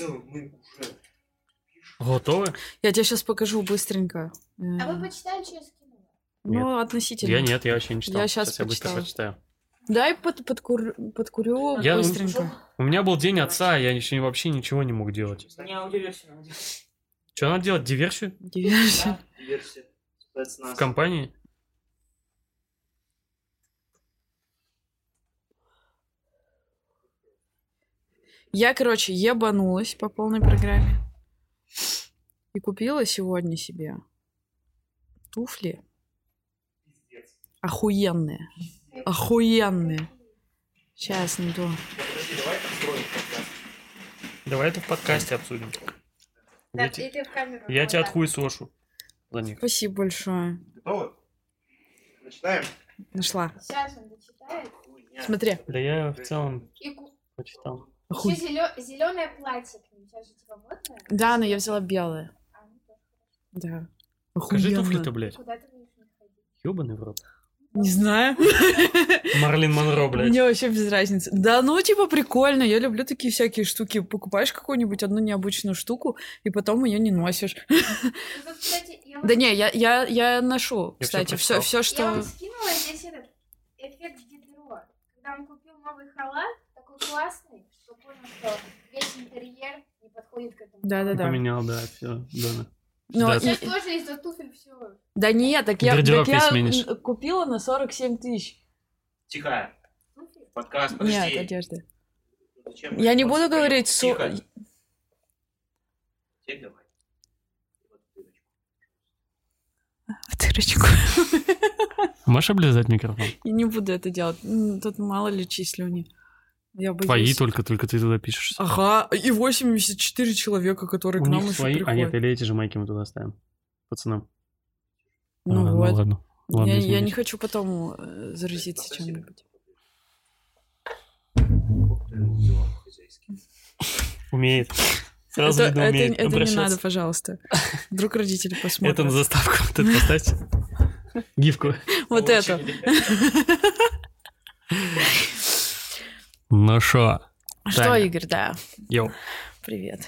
целом мы уже... Готовы? Я тебе сейчас покажу быстренько. А вы Э, почитали, что я скинула? Ну, относительно. Я нет, я вообще не читал. Я щас я быстро прочитаю. Дай под, подкур- подкурю Я- быстренько. У меня был день отца, я еще вообще ничего не мог делать. Не аудиоверсию надо делать. Что надо делать? Диверсию? Диверсия. Да. Спецназ. В компании? Я, короче, ебанулась по полной программе. И купила сегодня себе туфли охуенные. Охуенные. Сейчас найду. Подожди, давай это в подкасте обсудим. Я, Так, те- я тебя так. отхуесошу за них. Спасибо большое. Готовы? Начинаем. Нашла. Сейчас он дочитает. Смотри. Да я в целом почитал. Еще зеленое платье к ним. Сейчас же типа модное. Да, но я взяла белое. А, ну тоже. Да. Покажи Охуенно. туфли-то, блядь. Куда ты будешь не ходить? Ёбаный в рот. Не знаю. Марлин Монро, блядь. Мне вообще без разницы. Да, ну, типа, прикольно. Я люблю такие всякие штуки. Покупаешь какую-нибудь одну необычную штуку, и потом ее не носишь. Ну, вот, кстати, я Да не, я, я, я ношу, Я всё кстати, все, прочитал. все, Я что... вот скинула здесь этот эффект Дидро. Когда он купил новый халат, такой классный, что понял, что весь интерьер не подходит к этому. Да-да-да. Поменял, да, все. Да, Но Да, и- Сейчас тоже из-за туфель все. Да нет, так я, так я сменишь. купила на 47 тысяч. Тихо. Подкаст, подожди. Нет, одежды. Зачем? Я не буду говорить... Тихо. Теперь давай. В дырочку. Можешь облизать микрофон? Я не буду это делать. Тут мало ли чьи слюни. Я боюсь. Твои только, только ты туда пишешь. Ага, и 84 человека, которые У к нам еще свои... А приходят. нет, или эти же майки мы туда ставим. Пацанам. Ну А, вот. ладно. Ладно, я, я не хочу потом э, заразиться чем-нибудь. Умеет. Сразу это видно, это- умеет это не обращаться. надо, пожалуйста. Вдруг родители Это посмотрят. на заставку вот это поставьте. Гифку. Вот это. Ну шо? Что. Игорь, да. Йоу. Привет.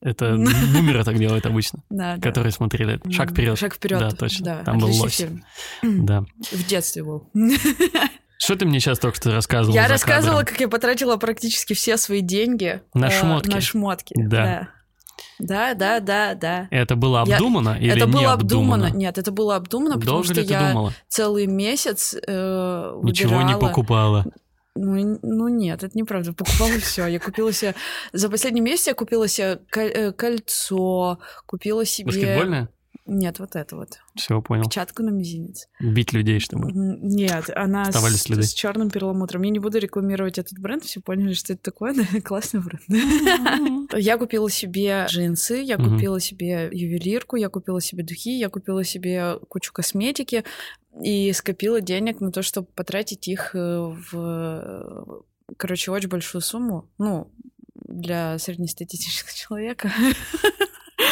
Это бумеры так делают обычно, Да, да. которые смотрели «Шаг вперед». Шаг вперед. Да, точно. Да, Там был лось. фильм. Да. В детстве был. Что ты мне сейчас только что рассказывал? Я рассказывала, кадром? как я потратила практически все свои деньги На э, шмотки. На шмотки. Да. Да, да, да, да. Это было Я- обдуманно или это не было обдуманно? Нет, это было обдуманно, потому Долго что ли ты я думала? целый месяц э, Ничего не выбирала- покупала. Ну, ну нет, это неправда. Покупала все. Я купила себе... За последний месяц я купила себе э, кольцо, купила себе... Баскетбольная? Нет, вот это вот. Все, понял. Печатку на мизинец. Бить людей, чтобы. Нет, она Оставались с, следы. с черным перламутром. Я не буду рекламировать этот бренд, все поняли, что это такое. но Классный бренд. Я купила себе джинсы, я купила себе ювелирку, я купила себе духи, я купила себе кучу косметики и скопила денег на то, чтобы потратить их э, в, короче, очень большую сумму. Ну, для среднестатистического человека.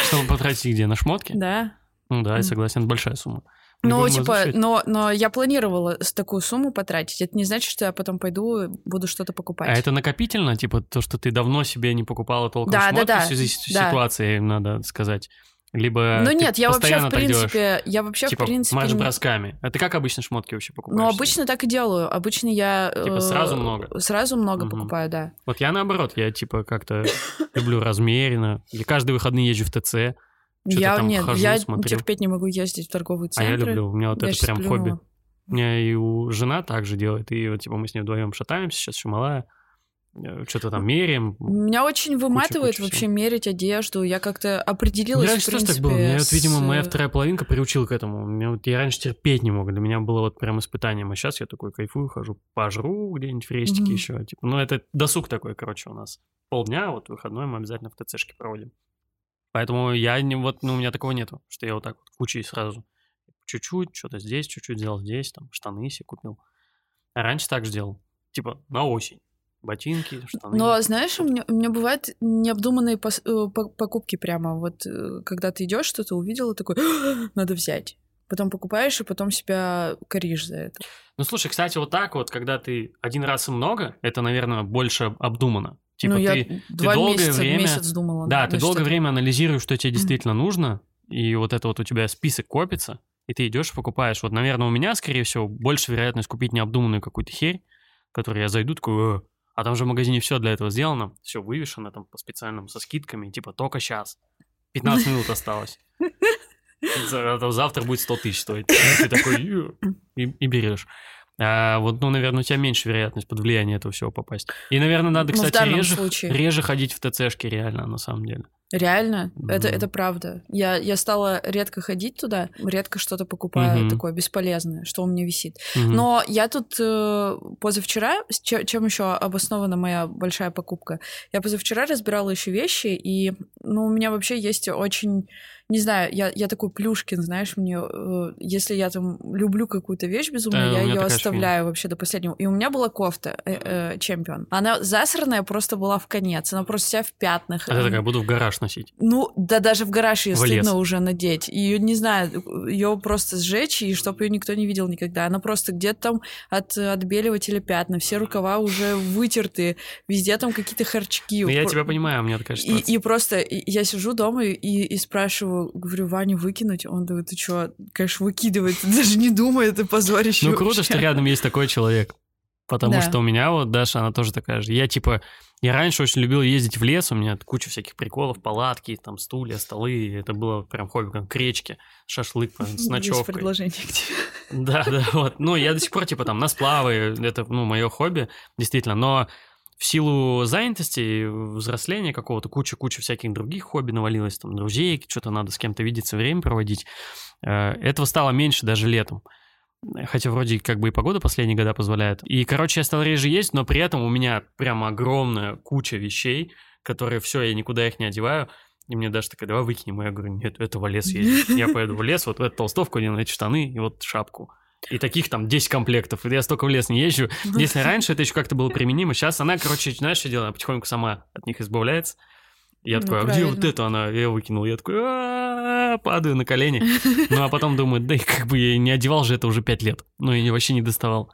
Чтобы потратить где? На шмотки? Да. Ну да, я согласен, большая сумма. Ну, типа, но, но я планировала такую сумму потратить. Это не значит, что я потом пойду и буду что-то покупать. А это накопительно, типа то, что ты давно себе не покупала толком Да, да, шмотки да, в связи с да. ситуацией, надо сказать. Либо Ну нет, я вообще, в принципе, я вообще, типа, в принципе... не- бросками. А ты как обычно шмотки вообще покупаешь? Ну, обычно так и делаю. Обычно я... Типа э, сразу много? Сразу много Мгм. покупаю, да. Вот я наоборот, я типа как-то люблю размеренно. Я каждые выходные езжу в ТЦ, я там нет, хожу, я смотрю. терпеть не могу ездить в торговые а я центры. люблю. У меня вот Я это прям плюнула. хобби. У меня и у жена также делает, и вот типа мы с ней вдвоем шатаемся, сейчас еще малая, что-то там меряем. Меня очень выматывает куча вообще всего. мерить одежду. Я как-то определилась, Мне в принципе, так было. Вот, с- видимо, моя вторая половинка приучила к этому. Меня вот, я раньше терпеть не мог. Для меня было вот прям испытанием. А сейчас я такой кайфую, хожу, пожру где-нибудь в рестике Мгм. еще. Типа, ну, это досуг такой, короче, у нас. Полдня, вот выходной мы обязательно в ТЦшке проводим. Поэтому я не, вот, ну, у меня такого нету, что я вот так вот кучей сразу чуть-чуть, что-то здесь, чуть-чуть взял здесь, там, штаны себе купил. А раньше так же делал. Типа, на осень. Ботинки, штаны. Но, знаешь, у меня, у меня бывают необдуманные пос- э, по- покупки прямо. Вот э, когда ты идешь, что-то увидела, такой, «А, надо взять. Потом покупаешь, и потом себя коришь за это. Ну, слушай, кстати, вот так вот, когда ты один раз и много, это, наверное, больше обдуманно. Типа ну, ты, два долгое месяца, время- месяц думала. да, ты насчет долгое этого. время анализируешь, что тебе действительно нужно, и вот это вот у тебя список копится, и ты идешь и покупаешь. Вот, наверное, у меня, скорее всего, больше вероятность купить необдуманную какую-то херь, которую я зайду, такой, «Э, а там же в магазине все для этого сделано, все вывешено там по специальным, со скидками, типа только сейчас. 15 минут осталось. А Завтра будет 100 тысяч стоить. Ты такой, и берешь. А вот, ну, наверное, у тебя меньше вероятность под влияние этого всего попасть. И, наверное, надо, Ну, кстати, реже, случае. реже ходить в ТЦшки реально, на самом деле. Реально, это, Мгм. это правда. Я, я стала редко ходить туда, редко что-то покупаю Мгм. такое бесполезное, что у меня висит. Мгм. Но я тут э, позавчера, с че- чем еще обоснована моя большая покупка, я позавчера разбирала еще вещи, и ну, у меня вообще есть очень, не знаю, я, я такой плюшкин, знаешь, мне, э, если я там люблю какую-то вещь безумно, Да, я ее оставляю вообще до последнего. И у меня была кофта э, э, чемпион. Она засранная просто была в конец, она просто вся в пятнах. А ты такая, буду в гараж носить. ну, да даже в гараж ее В лес. стыдно уже надеть. Ее, не знаю, ее просто сжечь, и чтобы ее никто не видел никогда. Она просто где-то там от отбеливателя пятна, все рукава уже вытерты, везде там какие-то харчки. Ну, я тебя понимаю, у меня такая ситуация. и просто и- я сижу дома и, и спрашиваю, говорю, Ваню выкинуть? Он говорит, ты что, конечно, выкидывай, ты даже не думай, это позорище Ну, круто, вообще». что рядом есть такой человек. Потому Да. что у меня вот Даша, она тоже такая же. Я типа, я раньше очень любил ездить в лес, у меня куча всяких приколов, палатки, там стулья, столы, это было прям хобби, как кречки, шашлык прям с Есть ночевкой. предложение к тебе. Да, да, вот. Ну, я до сих пор, типа, там, на сплавы, это, ну, мое хобби, действительно, но в силу занятости, взросления какого-то, куча-куча всяких других хобби навалилось, там, друзей, что-то надо с кем-то видеться, время проводить. Э, Этого стало меньше даже летом. Хотя вроде как бы и погода последние года позволяет. И, короче, я стал реже есть, но при этом у меня прям огромная куча вещей, которые все, я никуда их не одеваю. И мне даже такая, давай выкинем. И я говорю, нет, это в лес ездить. Я поеду в лес, вот в эту толстовку одену, эти штаны и вот шапку. И таких там 10 комплектов. И я столько в лес не езжу. Если раньше это еще как-то было применимо, сейчас она, короче, знаешь, что делает? Она потихоньку сама от них избавляется. Я Ну, такой, а где вот это она? Я выкинул. Я такой, падаю на колени. Ну, а потом думаю, да и как бы я не одевал же это уже 5 лет. Ну, и вообще не доставал.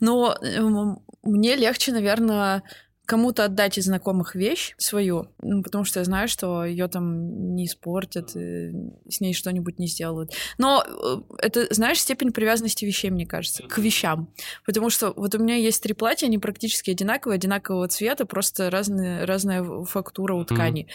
Но эм, мне легче, наверное, кому-то отдать из знакомых вещь свою, ну, потому что я знаю, что ее там не испортят, э, с ней что-нибудь не сделают. Но э, это, знаешь, степень привязанности вещей, мне кажется, к вещам. Потому что вот у меня есть три платья, они практически одинаковые, одинакового цвета, просто разные, разная фактура у ткани.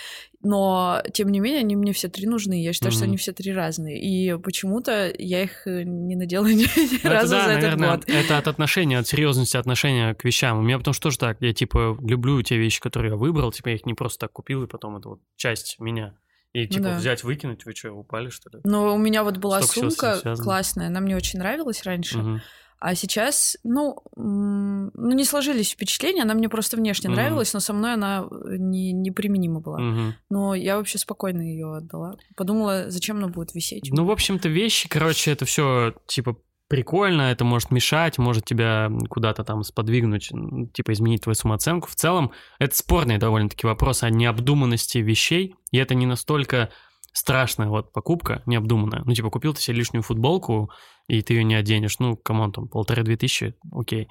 Но, тем не менее, они мне все три нужны. Я считаю, что Мгм. они все три разные. И почему-то я их э, не надела ни, ни Ну, разу да, за этот наверное, год. это от отношения, от серьезности отношения к вещам. У меня потому что тоже так. Я, типа, люблю те вещи, которые я выбрал. Типа, я их не просто так купил, и потом это вот часть меня. И, типа, да. взять, выкинуть. Вы что, упали, что ли? Но у меня вот была Столько сумка классная, она мне очень нравилась раньше, Мгм. а сейчас, ну, ну, не сложились впечатления, она мне просто внешне Мгм. нравилась, но со мной она э, не, неприменима была. Мгм. Но я вообще спокойно ее отдала. Подумала, зачем она будет висеть. Ну, в общем-то, вещи, короче, это все, типа, прикольно, это может мешать, может тебя куда-то там сподвигнуть, типа, изменить твою самооценку. В целом, это спорный довольно-таки вопрос о необдуманности вещей, и это не настолько страшная вот покупка необдуманная. Ну, типа, купил ты себе лишнюю футболку, и ты ее не оденешь. Ну, come on, там, полторы-две тысячи, окей.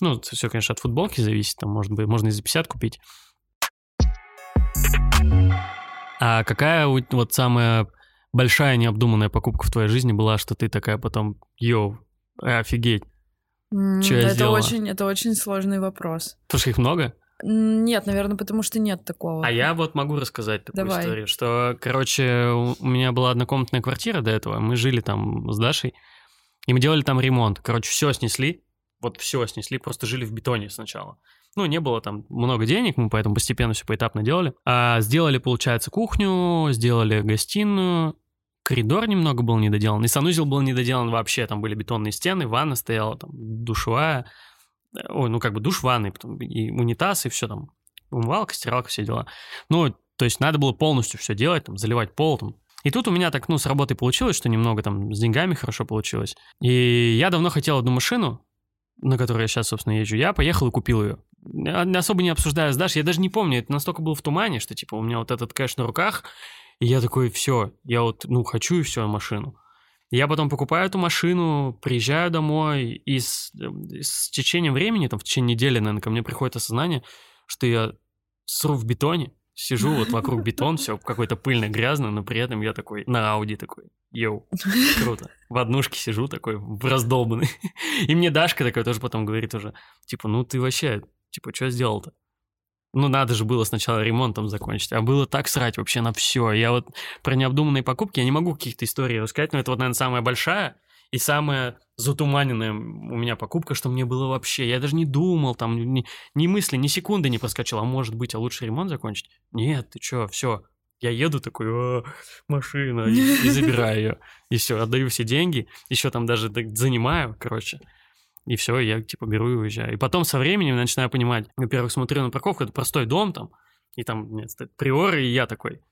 Ну, все, конечно, от футболки зависит, там, может быть, можно и за 50 купить. А какая вот самая большая необдуманная покупка в твоей жизни была, что ты такая потом, йоу, офигеть. М, чё я это сделала? очень, это очень сложный вопрос. Потому что их много? Нет, наверное, потому что нет такого. А я вот могу рассказать такую Давай. историю, что, короче, у меня была однокомнатная квартира до этого, мы жили там с Дашей, и мы делали там ремонт. Короче, все снесли, вот все снесли, просто жили в бетоне сначала. Ну, не было там много денег, мы поэтому постепенно все поэтапно делали. А сделали, получается, кухню, сделали гостиную, коридор немного был недоделан, и санузел был недоделан вообще, там были бетонные стены, ванна стояла, там душевая, ой, ну как бы душ, ванной, потом и унитаз, и все там, умывалка, стиралка, все дела. Ну, то есть надо было полностью все делать, там, заливать пол, там. И тут у меня так, ну, с работой получилось, что немного там с деньгами хорошо получилось. И я давно хотел одну машину, на которой я сейчас, собственно, езжу. Я поехал и купил ее. Я Особо не обсуждая с Дашей, я даже не помню, это настолько был в тумане, что, типа, у меня вот этот кэш на руках, и я такой, все, я вот, ну, хочу и все, машину. Я потом покупаю эту машину, приезжаю домой, и с, э, с течением времени, там, в течение недели, наверное, ко мне приходит осознание, что я сру в бетоне, сижу вот вокруг бетон, все какой-то пыльно грязно, но при этом я такой на Ауди такой, йоу, круто. В однушке сижу такой, в раздолбанный. И мне Дашка такая тоже потом говорит уже, типа, ну ты вообще, типа, что сделал-то? Ну, надо же было сначала ремонтом закончить. А было так срать вообще на все. Я вот про необдуманные покупки, я не могу каких-то историй рассказать, но это вот, наверное, самая большая и самая затуманенная у меня покупка, что мне было вообще. Я даже не думал, там, ни, ни мысли, ни секунды не проскочил. А может быть, а лучше ремонт закончить? Нет, ты чё, все. Я еду такой, «А, машина, и, и забираю ее. И все, отдаю все деньги. Еще там даже так занимаю, короче. И все, я типа беру и уезжаю. И потом со временем начинаю понимать, во-первых, смотрю на парковку, это простой дом там, и там нет, приоры, и я такой.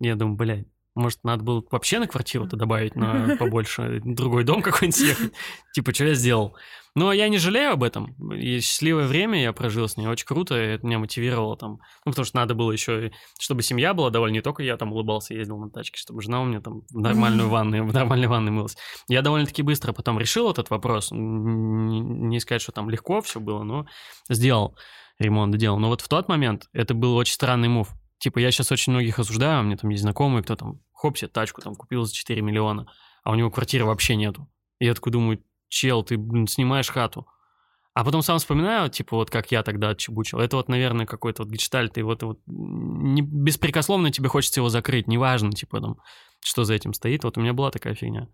Я думаю, блядь, может, надо было вообще на квартиру-то добавить на побольше, другой дом какой-нибудь съехать. Типа, что я сделал? Но я не жалею об этом. И счастливое время я прожил с ней, очень круто, и это меня мотивировало там. Ну, потому что надо было еще, чтобы семья была довольна, не только я там улыбался, ездил на тачке, чтобы жена у меня там в нормальную ванную, в нормальной ванной мылась. Я довольно-таки быстро потом решил этот вопрос. Не сказать, что там легко все было, но сделал ремонт, делал. Но вот в тот момент это был очень странный мув. Типа, я сейчас очень многих осуждаю, у меня там есть знакомые, кто там, хоп, себе тачку там купил за 4 миллиона, а у него квартиры вообще нету. И я такой думаю, чел, ты блин, снимаешь хату. А потом сам вспоминаю, типа, вот как я тогда отчебучил. Это вот, наверное, какой-то вот гештальт, и вот, вот не, беспрекословно тебе хочется его закрыть, неважно, типа, там, что за этим стоит. Вот у меня была такая фигня.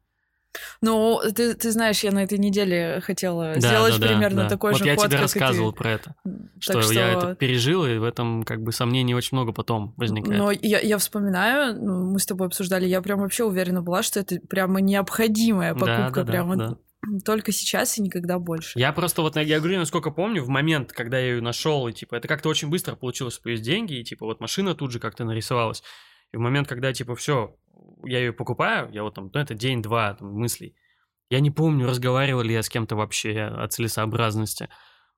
Ну, ты, ты знаешь, я на этой неделе хотела да, сделать да, примерно да. такой вот же я ход, тебе рассказывал про это, что, что я это пережил, и в этом как бы сомнений очень много потом возникает. Но я, я вспоминаю, ну, мы с тобой обсуждали, я прям вообще уверена была, что это прямо необходимая покупка, да, да, прямо да, да. только сейчас и никогда больше. Я просто вот, я говорю, насколько помню, в момент, когда я ее нашел, и типа, это как-то очень быстро получилось, есть деньги, и типа вот машина тут же как-то нарисовалась. И в момент, когда типа все, я ее покупаю, я вот там, ну это день-два мыслей, я не помню, разговаривал ли я с кем-то вообще о целесообразности.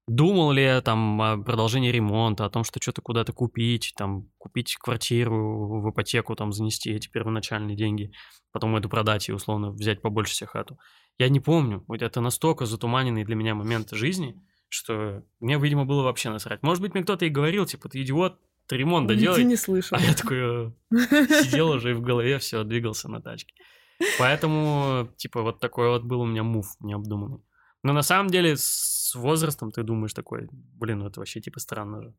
Думал ли я там о продолжении ремонта, о том, что что-то куда-то купить, там, купить квартиру в ипотеку, там, занести эти первоначальные деньги, потом эту продать и, условно, взять побольше себе хату. Я не помню. Вот это настолько затуманенный для меня момент жизни, что мне, видимо, было вообще насрать. Может быть, мне кто-то и говорил, типа, ты идиот, ты ремонт доделай. Не слышал. А я такой сидел уже и в голове все, двигался на тачке. Поэтому, типа, вот такой вот был у меня мув необдуманный. Но на самом деле с возрастом ты думаешь такой, блин, ну это вообще типа странно же.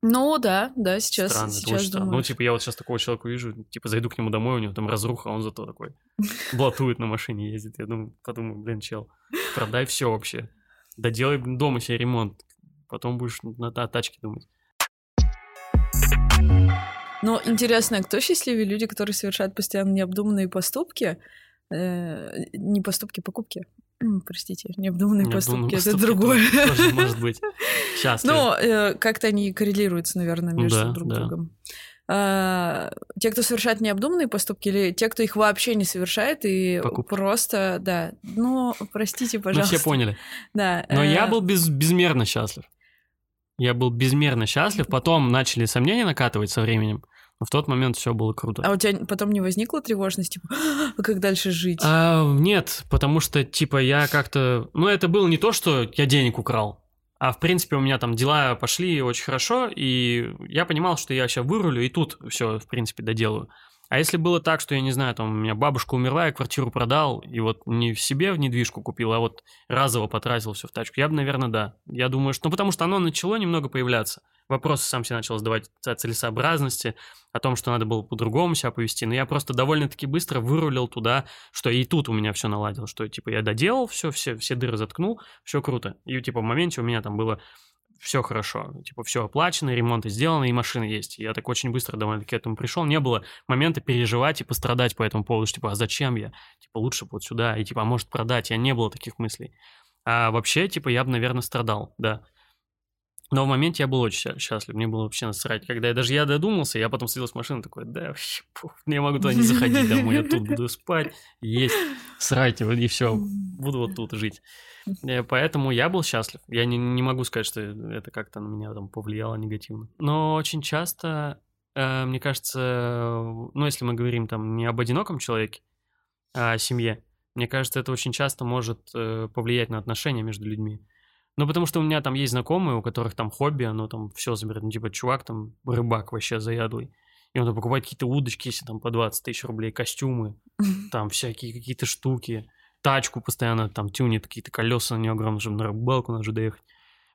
Ну да, да, сейчас, странно, сейчас странно. Ну, типа, я вот сейчас такого человека вижу, типа, зайду к нему домой, у него там разруха, а он зато такой блатует на машине ездит. Я думаю, подумаю, блин, чел, продай все вообще. Да делай дома себе ремонт. Потом будешь на, на тачке думать. Но интересно, кто счастливые люди, которые совершают постоянно необдуманные поступки? Э, не поступки, покупки. Простите, необдуманные, необдуманные поступки, поступки, это другое. Тоже может быть. Счастливы. Ну, э, как-то они коррелируются, наверное, между да, друг да. другом. А, те, кто совершает необдуманные поступки, или те, кто их вообще не совершает и Покупки. просто, да, ну, простите, пожалуйста. Мы все поняли. Да. Но э... я был без, безмерно счастлив. Я был безмерно счастлив, потом начали сомнения накатывать со временем. Но в тот момент все было круто. А у тебя потом не возникла тревожность, типа, а как дальше жить? А, нет, потому что, типа, я как-то... Ну, это было не то, что я денег украл, а, в принципе, у меня там дела пошли очень хорошо, и я понимал, что я сейчас вырулю, и тут все, в принципе, доделаю. А если было так, что, я не знаю, там у меня бабушка умерла, я квартиру продал, и вот не в себе в недвижку купил, а вот разово потратил все в тачку, я бы, наверное, да. Я думаю, что... Ну, потому что оно начало немного появляться. Вопросы сам себе начал задавать о целесообразности, о том, что надо было по-другому себя повести. Но я просто довольно-таки быстро вырулил туда, что и тут у меня все наладилось, что, типа, я доделал все, все, все дыры заткнул, все круто. И, типа, в моменте у меня там было все хорошо, типа все оплачено, ремонты сделаны, и машины есть. Я так очень быстро довольно-таки к этому пришел. Не было момента переживать и пострадать по этому поводу, что, типа, а зачем я? Типа, лучше вот сюда, и, типа, а может продать? Я не было таких мыслей. А вообще, типа, я бы, наверное, страдал, да. Но в моменте я был очень счастлив, мне было вообще насрать. Когда я даже я додумался, я потом сидел с машины такой, да, вообще, пух, я могу туда не заходить домой, я тут буду спать, есть, срать, и все, буду вот тут жить. Э, поэтому я был счастлив. Я не, не могу сказать, что это как-то на меня там повлияло негативно. Но очень часто, э, мне кажется, ну, если мы говорим там не об одиноком человеке, а о семье, мне кажется, это очень часто может э, повлиять на отношения между людьми. Ну, потому что у меня там есть знакомые, у которых там хобби, оно там все заберет. Ну, типа, чувак там рыбак вообще заядлый. И он там покупает какие-то удочки, если там по 20 тысяч рублей, костюмы, там всякие какие-то штуки, тачку постоянно там тюнит, какие-то колеса на нее огромные, чтобы на рыбалку надо же доехать.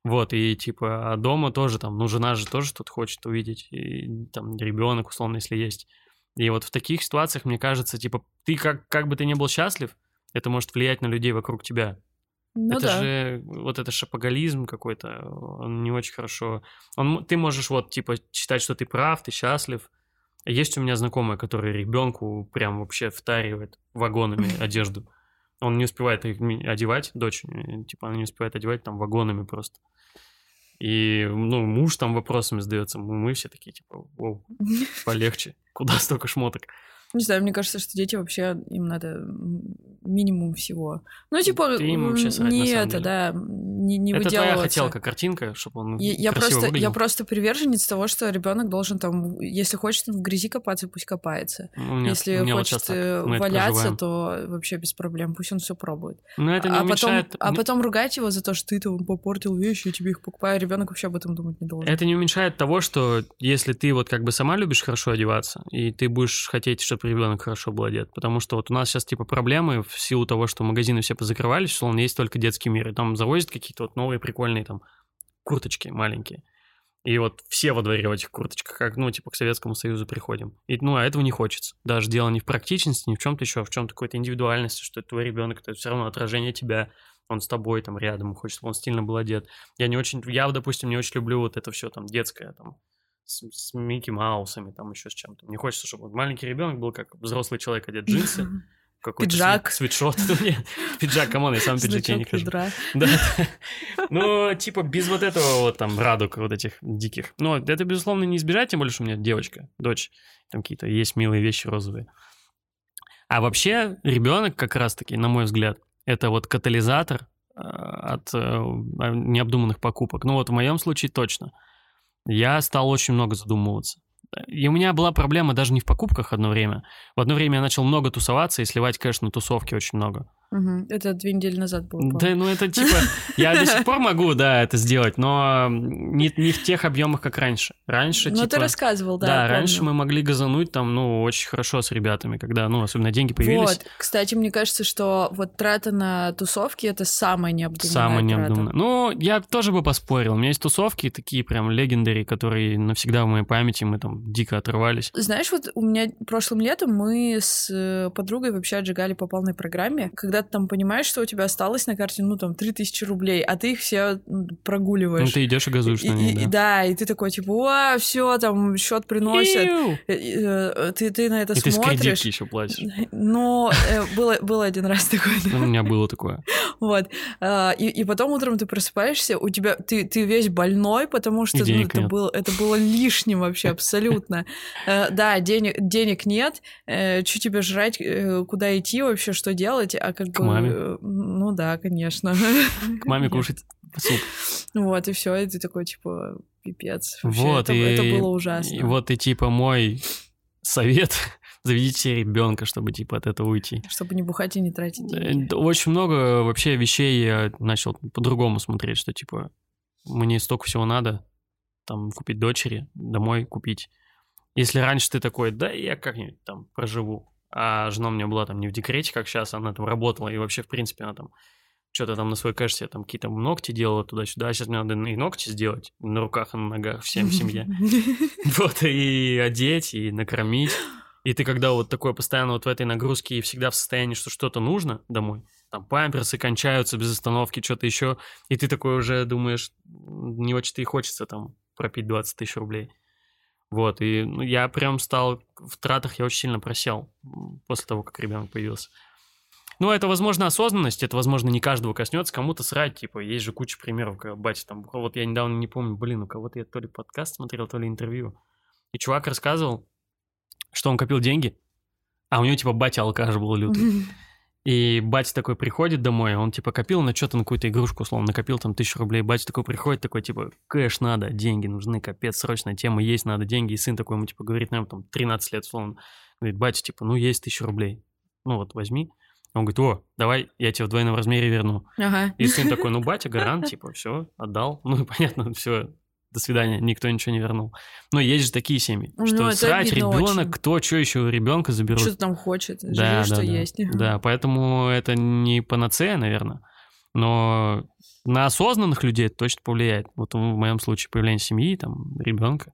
Вот, и типа, а дома тоже там, ну, жена же тоже что-то хочет увидеть, и там ребенок, условно, если есть. И вот в таких ситуациях, мне кажется, типа, ты как, как бы ты не был счастлив, это может влиять на людей вокруг тебя. Ну это да. же вот это шапоголизм какой-то, он не очень хорошо. Он, ты можешь вот типа считать, что ты прав, ты счастлив. Есть у меня знакомый, который ребенку прям вообще втаривает вагонами одежду. Он не успевает их одевать, дочь, э, типа она не успевает одевать там вагонами просто. И, ну, муж там вопросами задается, мы, мы все такие, типа, «Воу, полегче, куда столько шмоток? Не знаю, мне кажется, что дети вообще им надо минимум всего. Ну, типа, Ты им вообще срать, не это, деле. да, не, не Это твоя хотелка, картинка, чтобы он Я, я просто, я выглядел? просто приверженец того, что ребенок должен там, если хочет в грязи копаться, пусть копается. Ну, нет, если вот хочет это валяться, то вообще без проблем, пусть он все пробует. Но это не а, потом, уменьшает... а не- потом ругать его за то, что ты там попортил вещи, я тебе их покупаю. Ребенок вообще об этом думать не должен. Это не уменьшает того, что если ты вот как бы сама любишь хорошо одеваться, и ты будешь хотеть, чтобы ребенок хорошо был одет, потому что вот у нас сейчас типа проблемы в силу того, что магазины все позакрывались, условно, есть только детский мир, и там завозят какие-то вот новые прикольные там курточки маленькие. И вот все во дворе в этих курточках, как, ну, типа, к Советскому Союзу приходим. И, ну, а этого не хочется. Даже дело не в практичности, не в чем-то еще, а в чем-то какой-то индивидуальности, что это твой ребенок, это все равно отражение тебя, он с тобой там рядом, хочет, чтобы он стильно был одет. Я не очень, я, допустим, не очень люблю вот это все там детское, там, с, с Микки Маусами, там еще с чем-то. Мне хочется, чтобы маленький ребенок был как взрослый человек, одет джинсы, какой-то Пиджак. свит- свитшот. Нет, Пиджак, come on, я сам пиджаке не хожу. Да. Ну, типа, без вот этого вот там радуг вот этих диких. Но это, безусловно, не избежать, тем более, что у меня девочка, дочь. Там какие-то есть милые вещи розовые. А вообще, ребенок как раз-таки, на мой взгляд, это вот катализатор э, от э, необдуманных покупок. Ну вот в моем случае точно. Я стал очень много задумываться. И у меня была проблема даже не в покупках одно время. В одно время я начал много тусоваться и сливать на тусовки очень много. Мгм. Это две недели назад было. Да, помню. ну это типа, я до сих пор могу, да, это сделать, но не, не в тех объемах, как раньше. Раньше, Ну, типа... ты рассказывал, да. Да, раньше помню. мы могли газануть там, ну, очень хорошо с ребятами, когда, ну, особенно деньги появились. Вот, кстати, мне кажется, что вот трата на тусовки это самая необдуманная Самое трата. необдуманное. Ну, я тоже бы поспорил. У меня есть тусовки такие прям легендари, которые навсегда в моей памяти, мы там дико отрывались. Знаешь, вот у меня прошлым летом мы с э, подругой вообще отжигали по полной программе. Когда ты там понимаешь, что у тебя осталось на карте, ну, там, 3000 рублей, а ты их все прогуливаешь. Ну, ты идешь и газуешь И- на них, и- и да. да, и ты такой, типа, о, все, там, счет приносят. Иу! Э, э, Ты, ты на это И ты с смотришь. еще платишь. Но э, было, было один раз такое. да. Ну, у меня было такое. Вот. А, И, и потом утром ты просыпаешься, у тебя ты, ты весь больной, потому что ну, это, нет. было, это было лишним вообще абсолютно. Да, денег, денег нет, что тебе жрать, куда идти вообще, что делать, а как К бы... маме. э, Ну да, конечно. К маме кушать суп. Вот, и все, и ты такой, типа, пипец. Вообще, Вот, это, и, это было ужасно. И вот и типа мой совет, заведите себе ребенка, чтобы типа от этого уйти. Чтобы не бухать и не тратить деньги. Э, Очень много вообще вещей я начал по-другому смотреть, что типа мне столько всего надо, там купить дочери, домой купить. Если раньше ты такой, да, я как-нибудь там проживу, а жена у меня была там не в декрете, как сейчас, она там работала, и вообще, в принципе, она там что-то там на свой кэш себе там какие-то ногти делала туда-сюда, а сейчас мне надо и ногти сделать на руках и на ногах всем в семье. Вот, и одеть, и накормить. И ты когда вот такой постоянно вот в этой нагрузке и всегда в состоянии, что что-то нужно домой, там памперсы кончаются без остановки, что-то еще, и ты такой уже думаешь, не очень-то и хочется там пропить 20 тысяч рублей. Вот, и ну, я прям стал, в тратах я очень сильно просел после того, как ребенок появился. Ну, это, возможно, осознанность, это, возможно, не каждого коснется, кому-то срать, типа, есть же куча примеров, когда батя там, вот я недавно не помню, блин, у кого-то я то ли подкаст смотрел, то ли интервью, и чувак рассказывал, что он копил деньги, а у него, типа, батя алкаш был лютый. И батя такой приходит домой, он, типа, копил на что-то, на какую-то игрушку, условно, накопил там тысячу рублей. Батя такой приходит, такой, типа, кэш надо, деньги нужны, капец, срочная тема есть, надо деньги. И сын такой ему, типа, говорит, наверное, там, 13 лет, условно. Говорит, батя, типа, ну, есть тысяча рублей. Ну, вот, возьми. Он говорит, о, давай я тебе в двойном размере верну. Ага. И сын такой, ну, батя, гарант, типа, все, отдал. Ну, и понятно, все, до свидания, никто ничего не вернул. Но есть же такие семьи, Ну, что срать ребенок, очень. кто, что еще у ребенка заберут. Что ты там хочет? Да, что да, да. есть. Да, поэтому это не панацея, наверное, но на осознанных людей это точно повлияет. Вот в моем случае появление семьи, там, ребенка.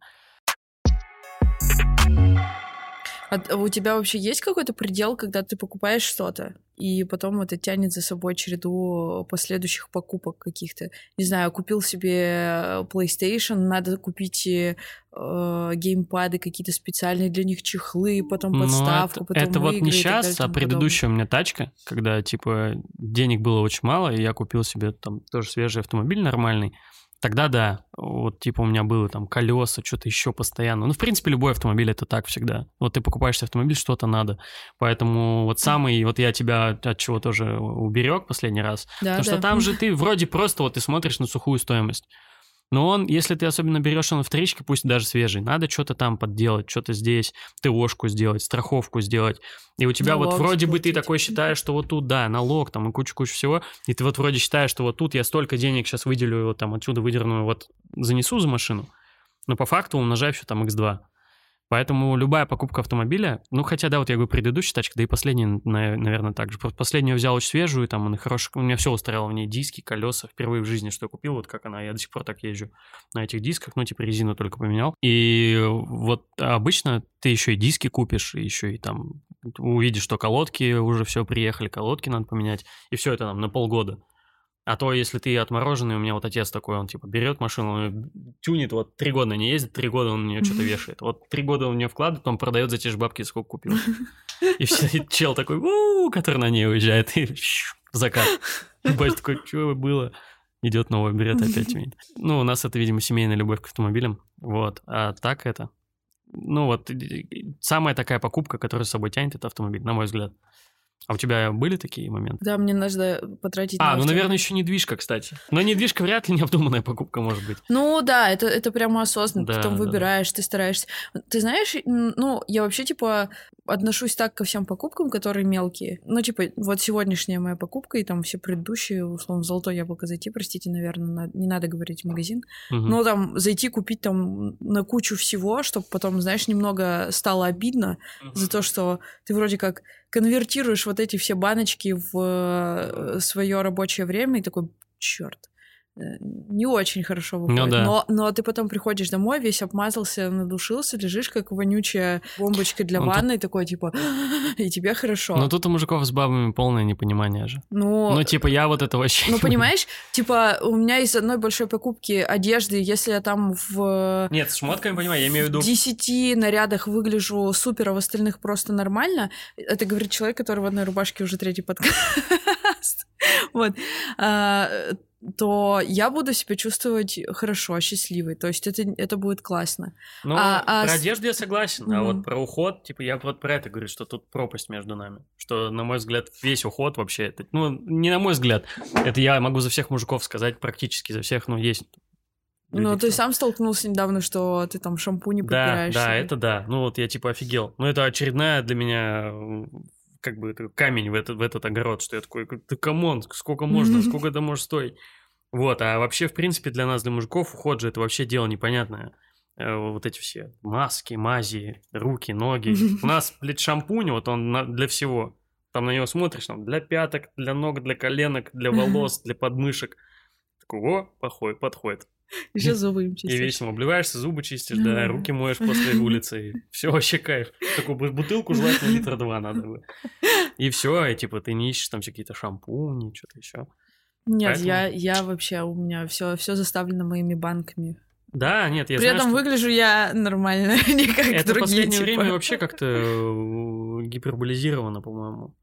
А у тебя вообще есть какой-то предел, когда ты покупаешь что-то, и потом это тянет за собой череду последующих покупок каких-то? Не знаю, купил себе PlayStation, надо купить э, геймпады какие-то специальные для них чехлы, потом Ну, подставку, это, потом это вот не сейчас, а предыдущая у меня тачка, когда, типа, денег было очень мало, и я купил себе там тоже свежий автомобиль нормальный. Тогда да, вот типа у меня было там колеса, что-то еще постоянно. Ну, в принципе, любой автомобиль это так всегда. Вот ты покупаешь автомобиль, что-то надо. Поэтому вот самый, вот я тебя от чего тоже уберег последний раз. Да, Потому что да. там же ты вроде просто вот ты смотришь на сухую стоимость. Но он, если ты особенно берешь он вторички, пусть даже свежий, надо что-то там подделать, что-то здесь, ТОшку сделать, страховку сделать. И у тебя вот Налог вроде бы ты такой считаешь, что вот тут, да, налог там и кучу-кучу всего, и ты вот вроде считаешь, что вот тут я столько денег сейчас выделю, вот там отсюда выдерну, вот занесу за машину, но по факту умножаю все там x2. Поэтому любая покупка автомобиля, ну хотя да, вот я говорю, предыдущая тачка, да и последняя, наверное, так же. Просто последнюю взял очень свежую, там она хорошая, у меня все устраивало в ней, диски, колеса, впервые в жизни, что я купил, вот как она, я до сих пор так езжу на этих дисках, ну типа резину только поменял. И вот обычно ты еще и диски купишь, еще и там увидишь, что колодки уже все приехали, колодки надо поменять, и все это нам на полгода. А то, если ты отмороженный, у меня вот отец такой, он типа берет машину, он тюнит, вот три года не ездит, три года он на нее что-то вешает. Вот три года он в нее вкладывает, он продает за те же бабки, сколько купил. И все, и чел такой, который на ней уезжает, и закат. И батя такой, что было? Идет новый, берет опять тюнит. Ну, у нас это, видимо, семейная любовь к автомобилям. Вот. А так это... Ну, вот самая такая покупка, которая с собой тянет, это автомобиль, на мой взгляд. А у тебя были такие моменты? Да, мне нужно потратить А, на ну, наверное, еще недвижка, кстати. Но недвижка вряд ли необдуманная покупка может быть. Ну да, это, это прямо осознанно. Да, ты там да, да. выбираешь, ты стараешься. Ты знаешь, ну, я вообще, типа, отношусь так ко всем покупкам, которые мелкие. Ну, типа, вот сегодняшняя моя покупка и там все предыдущие, условно, золотое яблоко зайти, простите, наверное, не надо говорить магазин. Мгм. Но там зайти купить там на кучу всего, чтобы потом, знаешь, немного стало обидно за то, что ты вроде как конвертируешь вот эти все баночки в свое рабочее время и такой, черт, не очень хорошо выходит. Ну да. но, но ты потом приходишь домой, весь обмазался, надушился, лежишь как вонючая бомбочка для Ну, тут- ванны, такой типа, и тебе хорошо. Но тут у мужиков с бабами полное непонимание же. ну, Ну, типа, я вот это вообще... ну, понимаешь, типа, у меня из одной большой покупки одежды, если я там в Нет, с шмотками понимаю, я имею в виду... 10 нарядах выгляжу супер, а в остальных просто нормально. Это говорит человек, который в одной рубашке уже третий подкаст. Вот. А, то я буду себя чувствовать хорошо, счастливой. То есть это, это будет классно. Ну, А- а про с- одежду я согласен, а Мгм. вот про уход, типа, я вот про это говорю, что тут пропасть между нами. Что, на мой взгляд, весь уход вообще, это, ну, не на мой взгляд, это я могу за всех мужиков сказать, практически за всех, ну, есть ну, люди, ты кто- сам столкнулся недавно, что ты там Да, подбираешь. да, себе. это да. Ну, вот я, типа, офигел. Ну, это очередная для меня как бы камень в этот, в этот огород, что я такой, ты come on, сколько можно, сколько это может стоить? Вот, а вообще, в принципе, для нас, для мужиков, уход же это вообще дело непонятное. Э, Вот эти все маски, мази, руки, ноги. У нас, блядь, шампунь, вот он для всего. Там на него смотришь, там, для пяток, для ног, для коленок, для волос, для подмышек. Такой, о, подходит, подходит. Еще зубы им И чистишь. весело. Обливаешься, зубы чистишь, да, руки моешь после улицы. Все, вообще кайф. Такую бу- бутылку желательно литра два надо бы. И все, и типа ты не ищешь там все какие-то шампуни, что-то еще. Нет, Поэтому- я, я вообще, у меня все, все заставлено моими банками. Да, нет, я При знаю, этом что выгляжу я нормально, не как это другие, последнее типа. время вообще как-то э, гиперболизировано, по-моему.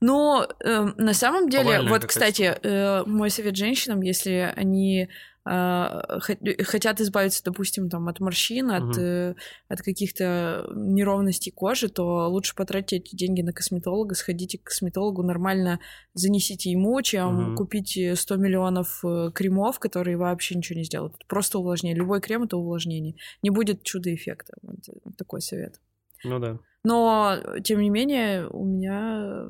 Ну, э, на самом деле, Повальная вот, кстати, э, мой совет женщинам, если они хотят избавиться, допустим, там, от морщин, от, э, от каких-то неровностей кожи, то лучше потратьте эти деньги на косметолога, сходите к косметологу, нормально занесите ему, чем Мгм. купить э, 100 миллионов э, кремов, которые вообще ничего не сделают. Просто увлажнение. Любой крем — это увлажнение. Не будет чудо-эффекта. Вот э, такой совет. Ну да. Но, тем не менее, у меня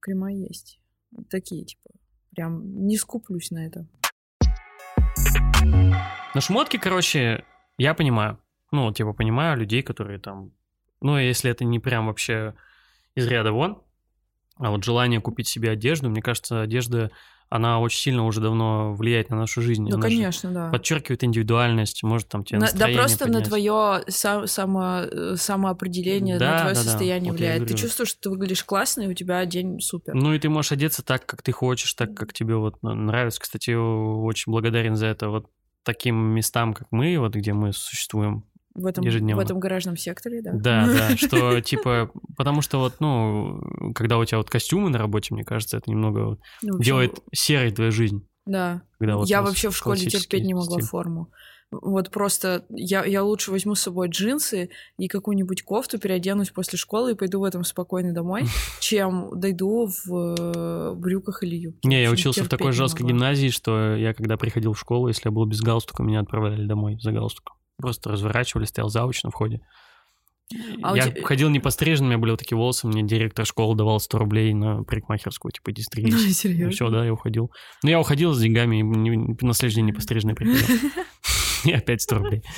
крема есть. Такие, типа, прям не скуплюсь на это. На шмотки, короче, я понимаю. Ну, типа, понимаю людей, которые там... Ну, если это не прям вообще из ряда вон, а вот желание купить себе одежду, мне кажется, одежда, она очень сильно уже давно влияет на нашу жизнь. Ну, Она конечно, да. Подчеркивает индивидуальность, может там тебе На- да просто на поднять. твое сам, само, э, самоопределение, Да, на твое да, да, состояние вот и влияет. Ты говорю. чувствуешь, что ты выглядишь классно, и у тебя день супер. Ну и ты можешь одеться так, как ты хочешь, так, как тебе вот нравится. Кстати, очень благодарен за это вот таким местам, как мы, вот где мы существуем. В, этом, в ежедневно. этом гаражном секторе, да. Да, да, что типа, потому что вот, ну, когда у тебя вот костюмы на работе, мне кажется, это немного Ну, в делает серой твою жизнь. Да. Когда вот я вообще в школе терпеть не могла стиль. форму. Вот просто я, я лучше возьму с собой джинсы и какую-нибудь кофту, переоденусь после школы и пойду в этом спокойно домой, чем дойду в брюках или юбке. Не, я В учился в такой жесткой гимназии, что я когда приходил в школу, если я был без галстука, меня отправляли домой за галстуком. Просто разворачивали, стоял завуч на входе. А я те- ходил не пострижен, у меня были вот такие волосы, мне директор школы давал 100 рублей на парикмахерскую, типа, иди стригись. Серьезно? все, да, я уходил. Но я уходил с деньгами, не- на следующий день не постриженный приходил. И опять 100 рублей.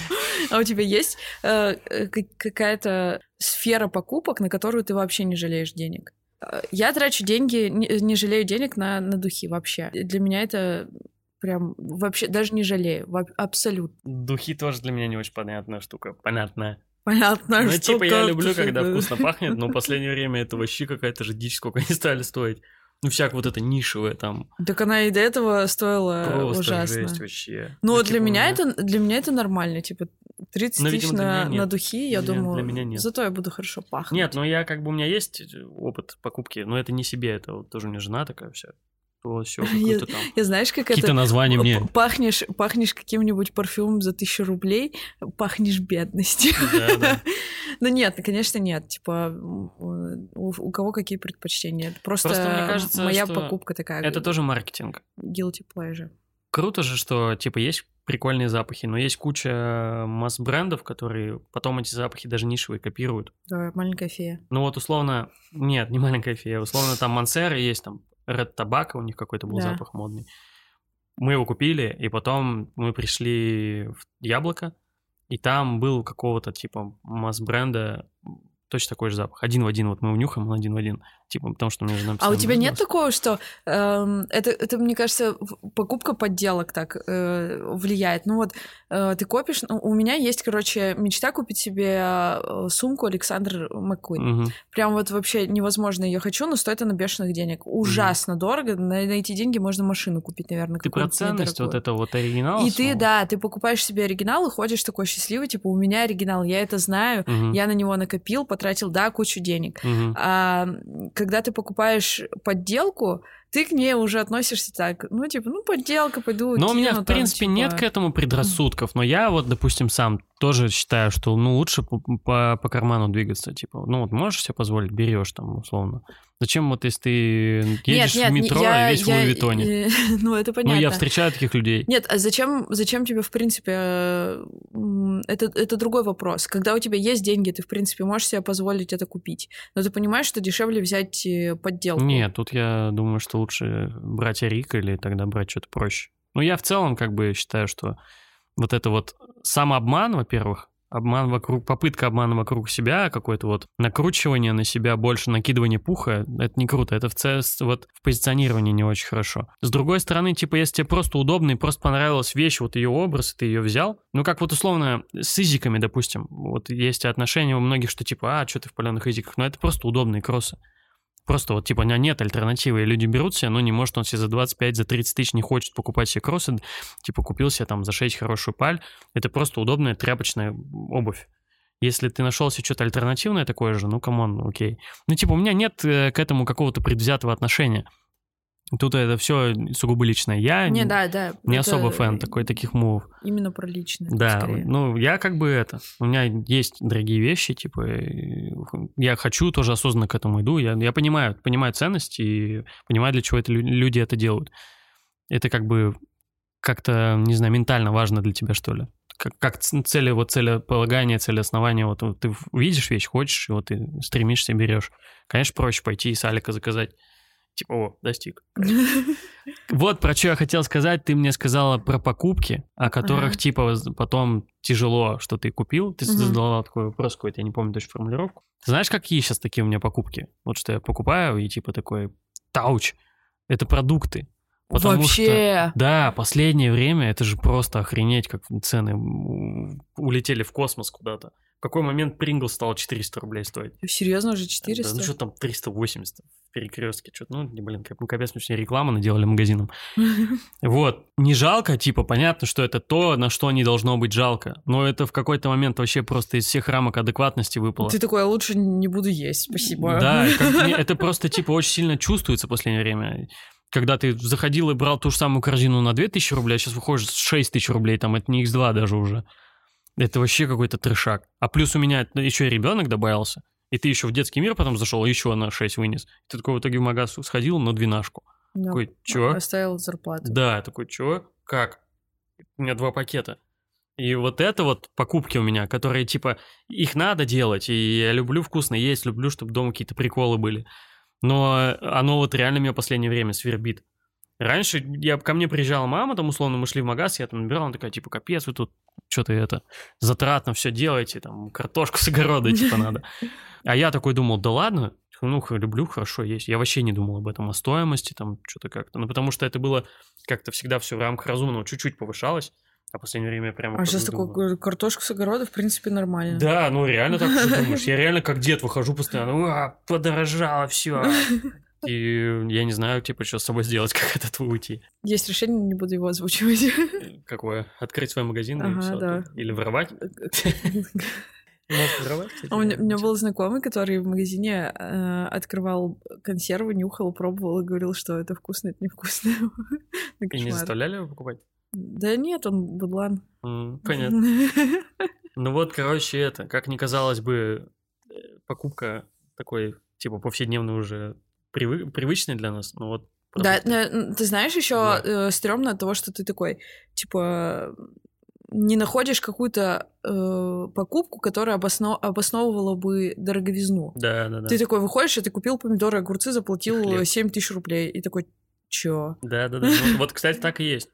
А у тебя есть э, э, какая-то сфера покупок, на которую ты вообще не жалеешь денег? Э, Я трачу деньги, не жалею денег на, на духи вообще. Для меня это прям вообще даже не жалею, абсолютно. Духи тоже для меня не очень понятная штука. Понятная. Понятно, Ну, что типа, я люблю, когда вкусно пахнет, но в последнее время это вообще какая-то же дичь, сколько они стали стоить. Ну, всяк вот это нишевое там. Так она и до этого стоила Просто ужасно. жесть вообще. Ну, Ну, вот для типа, меня это для меня это нормально, типа 30 Ну, тысяч видимо, на, на духи, я Для- думаю. для меня нет. Зато я буду хорошо пахнуть. Нет, ну я как бы у меня есть опыт покупки, но это не себе, это вот тоже у меня жена такая вся. То все Я- какое-то там. Я знаешь, как Какие-то это названия мне. пахнешь, пахнешь каким-нибудь парфюмом за тысячу рублей, пахнешь бедностью. Да, да. Ну нет, ну, конечно, нет. Типа, у, у кого какие предпочтения. Просто, Просто мне кажется, моя покупка такая. Это тоже маркетинг. guilty pleasure. Круто же, что типа есть прикольные запахи, но есть куча масс-брендов, которые потом эти запахи даже нишевые копируют. Да, маленькая фея. Ну вот условно, нет, не маленькая фея, условно там Мансера есть, там Red Tobacco, у них какой-то был Да. запах модный. Мы его купили, и потом мы пришли в Яблоко, и там был какого-то типа масс-бренда точно такой же запах. Один в один, вот мы унюхаем, он один в один. Типа, потому что меня жена А у тебя нет такого, что эм, это, это, мне кажется, покупка подделок так э, влияет? Ну вот э, ты копишь, ну, у меня есть, короче, мечта купить себе э, сумку Александр Маккуин. Мгм. Прям вот вообще невозможно ее хочу, но стоит она бешеных денег. Ужасно дорого. На, на эти деньги можно машину купить, наверное, Ты про ценность вот недорогую. это вот оригинала? И ты, самого? да, ты покупаешь себе оригинал и ходишь такой счастливый, типа, у меня оригинал, я это знаю, Мгм. я на него накопил, потратил, да, кучу денег. Мгм. А когда ты покупаешь подделку, ты к ней уже относишься так, ну, типа, ну, подделка, пойду Но у меня, в там, принципе, типа. нет к этому предрассудков. Но я вот, допустим, сам тоже считаю, что ну лучше по, по, по карману двигаться. Типа, ну вот можешь себе позволить, берешь там условно. Зачем вот если ты едешь нет, в нет, метро, я, а весь в я- Луи Виттоне? э, Ну, это понятно. Ну, я встречаю таких людей. Нет, а зачем, зачем тебе, в принципе, э, это, это другой вопрос. Когда у тебя есть деньги, ты, в принципе, можешь себе позволить это купить. Но ты понимаешь, что дешевле взять э, подделку. Нет, тут я думаю, что лучше брать Рик или тогда брать что-то проще. Ну, я в целом как бы считаю, что вот это вот самообман, во-первых, обман вокруг, попытка обмана вокруг себя, какое-то вот накручивание на себя, больше накидывание пуха, это не круто, это в, ц- вот в позиционировании не очень хорошо. С другой стороны, типа, если тебе просто удобно и просто понравилась вещь, вот ее образ, и ты ее взял, ну, как вот условно с изиками, допустим, вот есть отношения у многих, что типа, а, что ты в паленых изиках, но это просто удобные кроссы. Просто вот, типа, у него нет альтернативы, и люди берут себе, но не может он себе за 25, за 30 тысяч не хочет покупать себе кроссы, типа, купил себе там за 6 хорошую паль, это просто удобная тряпочная обувь. Если ты нашел себе что-то альтернативное такое же, ну, come on, окей. Ну, типа, у меня нет э, к этому какого-то предвзятого отношения. Тут это все сугубо личное. Я Не, да, да. не особо фэн такой таких move ов. Именно про личное. Да, скорее. ну я как бы это, у меня есть дорогие вещи, типа и я хочу, тоже осознанно к этому иду, я, я понимаю, понимаю ценности и понимаю, для чего это лю- люди это делают. Это как бы как-то, не знаю, ментально важно для тебя, что ли. Как, как цели, вот целеполагание, целеоснование, вот, вот ты видишь вещь, хочешь, и вот ты стремишься, берешь. Конечно, проще пойти и с Алика заказать Типа, о, достиг. Вот про что я хотел сказать. Ты мне сказала про покупки, о которых, Ага. типа, потом тяжело, что ты купил. Ты задала такой вопрос какой-то, я не помню точно формулировку. Ты знаешь, какие сейчас такие у меня покупки? Вот что я покупаю, и типа такой, тауч, это продукты. Потому что Вообще. да, последнее время это же просто охренеть, как цены улетели в космос куда-то. В какой момент Прингл стал 400 рублей стоить? Серьезно, уже Да, 400? ну что там 380 в перекрестке, что-то, ну, не, блин, как, капец, мы сегодня рекламу наделали магазинам. Вот, не жалко, типа, понятно, что это то, на что не должно быть жалко, но это в какой-то момент вообще просто из всех рамок адекватности выпало. Ты такой, «А лучше не буду есть, спасибо. Да, это просто, типа, очень сильно чувствуется в последнее время. Когда ты заходил и брал ту же самую корзину на 2000 рублей, а сейчас выходишь с 6000 рублей, там это не x2 даже уже. Это вообще какой-то трешак. А плюс у меня еще и ребенок добавился, и ты еще в детский мир потом зашел, и еще на 6 вынес. Ты такой в итоге в магаз сходил на двенашку. Да. Такой, чё? Оставил зарплату. Да, такой, чё? Как? У меня два пакета. И вот это вот покупки у меня, которые, типа, их надо делать, и я люблю вкусно есть, люблю, чтобы дома какие-то приколы были. Но оно вот реально меня в последнее время свербит. Раньше я, ко мне приезжала мама, там, условно, мы шли в магаз, я там набирал, она такая, типа, капец, вы тут что-то это, затратно все делаете, там, картошку с огорода, типа, надо. А я такой думал, да ладно, ну, х- люблю, хорошо есть. Я вообще не думал об этом, о стоимости, там, что-то как-то. Ну, потому что это было как-то всегда все в рамках разумного, чуть-чуть повышалось, а в последнее время я прямо... А сейчас такой картошку с огорода, в принципе, нормально. Да, ну реально так думаешь. Я реально как дед выхожу постоянно, «А, подорожало все. И я не знаю, типа, что с собой сделать, как от этого уйти. Есть решение, не буду его озвучивать. Какое? Открыть свой магазин и Ага, всё да. тут? Или воровать? Кстати, А У меня, да, у меня ничего. был знакомый, который в магазине э, открывал консервы, нюхал, пробовал и говорил, что это вкусно, это невкусно. И не заставляли его покупать? Да нет, он будлан. М, Понятно. Ну вот, короче, это, как ни казалось бы, э, покупка такой, типа, повседневной уже привы- привычной для нас, но вот... Да, на- ты знаешь, еще Да. э, стрёмно от того, что ты такой, типа, не находишь какую-то э, покупку, которая обосно- обосновывала бы дороговизну. Да, да, да. Ты такой выходишь, и ты купил помидоры, огурцы, заплатил Хлеб. 7 тысяч рублей. И такой, чё? Да, да, да. Ну, вот, кстати, так и есть.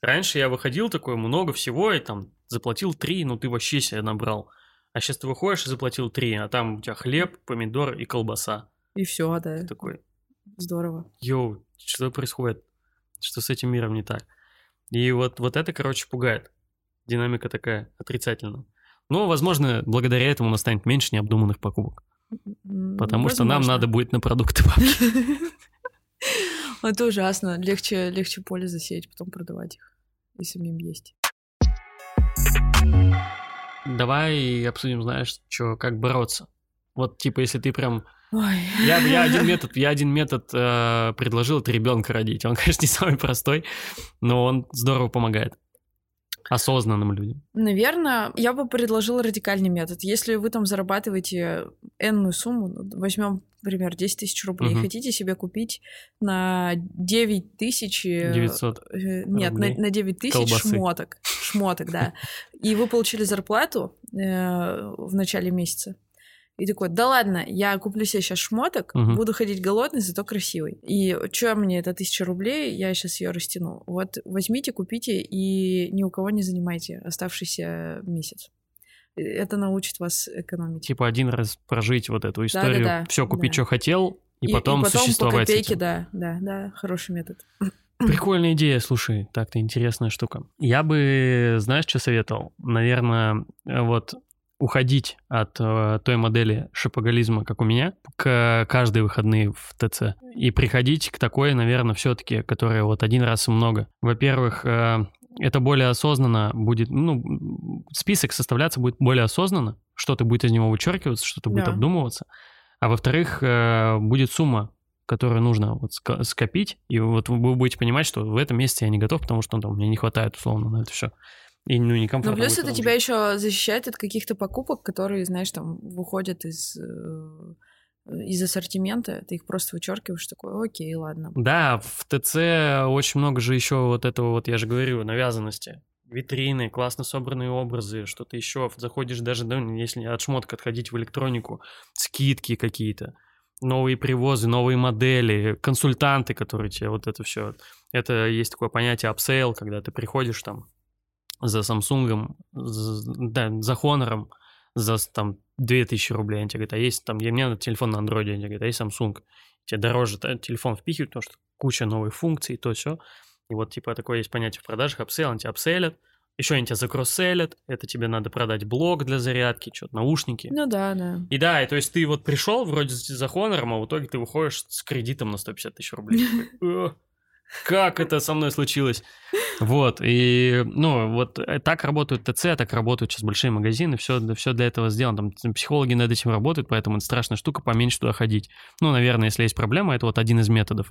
Раньше я выходил такой, много всего, и там заплатил три, ну ты вообще себе набрал. А сейчас ты выходишь и заплатил три, а там у тебя хлеб, помидор и колбаса. И все, да. Ты такой, Здорово. йоу, что происходит? Что с этим миром не так? И вот, вот это, короче, пугает. Динамика такая отрицательная. Но, возможно, благодаря этому у нас станет меньше необдуманных покупок. Потому что нам возможно. надо будет на продукты бабки. Это ужасно. Легче, легче поле засеять, потом продавать их. И самим есть. Давай обсудим, знаешь, что, как бороться. Вот, типа, если ты прям Ой. Я, я один метод, я один метод э, предложил, это ребенка родить. Он, конечно, не самый простой, но он здорово помогает осознанным людям. Наверное, я бы предложила радикальный метод. Если вы там зарабатываете энную сумму, ну, возьмем, например, 10 тысяч рублей, Мгм. хотите себе купить на 9 тысяч... э, 900 э, Нет, на, на 9 тысяч колбасы. шмоток. Шмоток, да. И вы получили зарплату э, в начале месяца. И такой, да ладно, я куплю себе сейчас шмоток, Мгм. буду ходить голодный, зато красивый. И что мне это тысяча рублей, я сейчас ее растяну. Вот возьмите, купите и ни у кого не занимайте оставшийся месяц. Э, Это научит вас экономить. Типа один раз прожить вот эту историю, Да-да-да, все купить, да. что хотел, и, потом, по существовать с копейке, этим. да, да, да, хороший метод. Прикольная идея, слушай, так-то интересная штука. Я бы, знаешь, что советовал? Наверное, э, вот уходить от э, той модели шопоголизма, как у меня, к каждые выходные в ТЦ. И приходить к такой, наверное, все-таки, которая вот один раз и много. Во-первых, э, это более осознанно будет, ну, список составляться будет более осознанно, что-то будет из него вычеркиваться, что-то будет Да. обдумываться. А во-вторых, э, будет сумма, которую нужно вот скопить, и вот вы будете понимать, что в этом месяце я не готов, потому что ну, там, мне не хватает условно на это все. И ну, Но некомфортно. плюс будет это тебя еще защищает от каких-то покупок, которые, знаешь, там выходят из, э, из ассортимента, ты их просто вычеркиваешь, такой, окей, ладно. Да, в ТЦ очень много же еще вот этого вот, я же говорю, навязанности. Витрины, классно собранные образы, что-то еще. Заходишь даже, да, если от шмоток отходить в электронику, скидки какие-то. новые привозы, новые модели, консультанты, которые тебе вот это все. Это есть такое понятие upsell, когда ты приходишь там за Samsung, за, да, за Honor, за там 2000 рублей, они тебе говорят, а есть там, я, мне надо телефон на Android, они говорят, а есть Samsung. Тебе дороже телефон впихивают, потому что куча новых функций, то все. И вот типа такое есть понятие в продажах, upsell, они тебя upsell ят, еще они тебя за cross-sell ят, это тебе надо продать блок для зарядки, что-то, наушники. Ну да, да. И да, и то есть ты вот пришел вроде за Honor ом, а в итоге ты выходишь с кредитом на 150 тысяч рублей. Как это со мной случилось? Вот, и, ну, вот э, так работают ТЦ, так работают сейчас большие магазины, все, все для этого сделано. Там психологи над этим работают, поэтому это страшная штука, поменьше туда ходить. Ну, наверное, если есть проблема, это вот один из методов.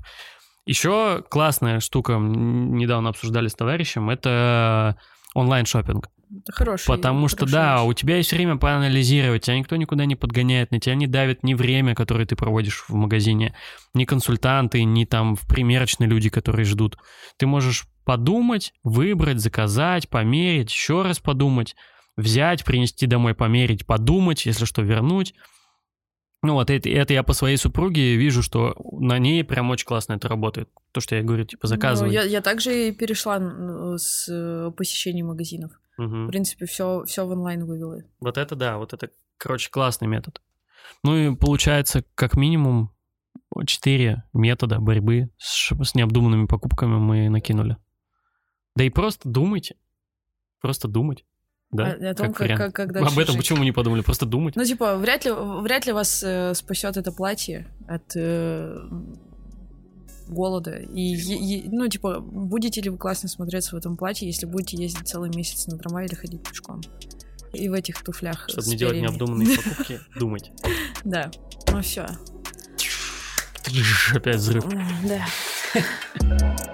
Еще классная штука, недавно обсуждали с товарищем, это онлайн шопинг. Это хороший. Потому что, да, вещь. у тебя есть время поанализировать, тебя никто никуда не подгоняет, на тебя не давит ни время, которое ты проводишь в магазине, ни консультанты, ни там в примерочные люди, которые ждут. Ты можешь подумать, выбрать, заказать, померить, еще раз подумать, взять, принести домой, померить, подумать, если что, вернуть. Ну вот это, это я по своей супруге вижу, что на ней прям очень классно это работает. То, что я говорю, типа, заказывай. Ну, я, я также перешла с э, посещений магазинов. Угу. В принципе, все, все в онлайн вывела. Вот это да, вот это, короче, классный метод. Ну и получается, как минимум, четыре метода борьбы с, с необдуманными покупками мы накинули. Да и просто думайте. Просто думать. Да, о, о том, как, как, как Об этом жить. почему не подумали? Просто думать. Ну, типа, вряд ли, вряд ли вас э, спасет это платье от э, голода. И, и, ну, типа, будете ли вы классно смотреться в этом платье, если будете ездить целый месяц на трамвае или ходить пешком? И в этих туфлях. Чтобы не делать необдуманные покупки, думать. Да. Ну все. Опять взрыв. Да.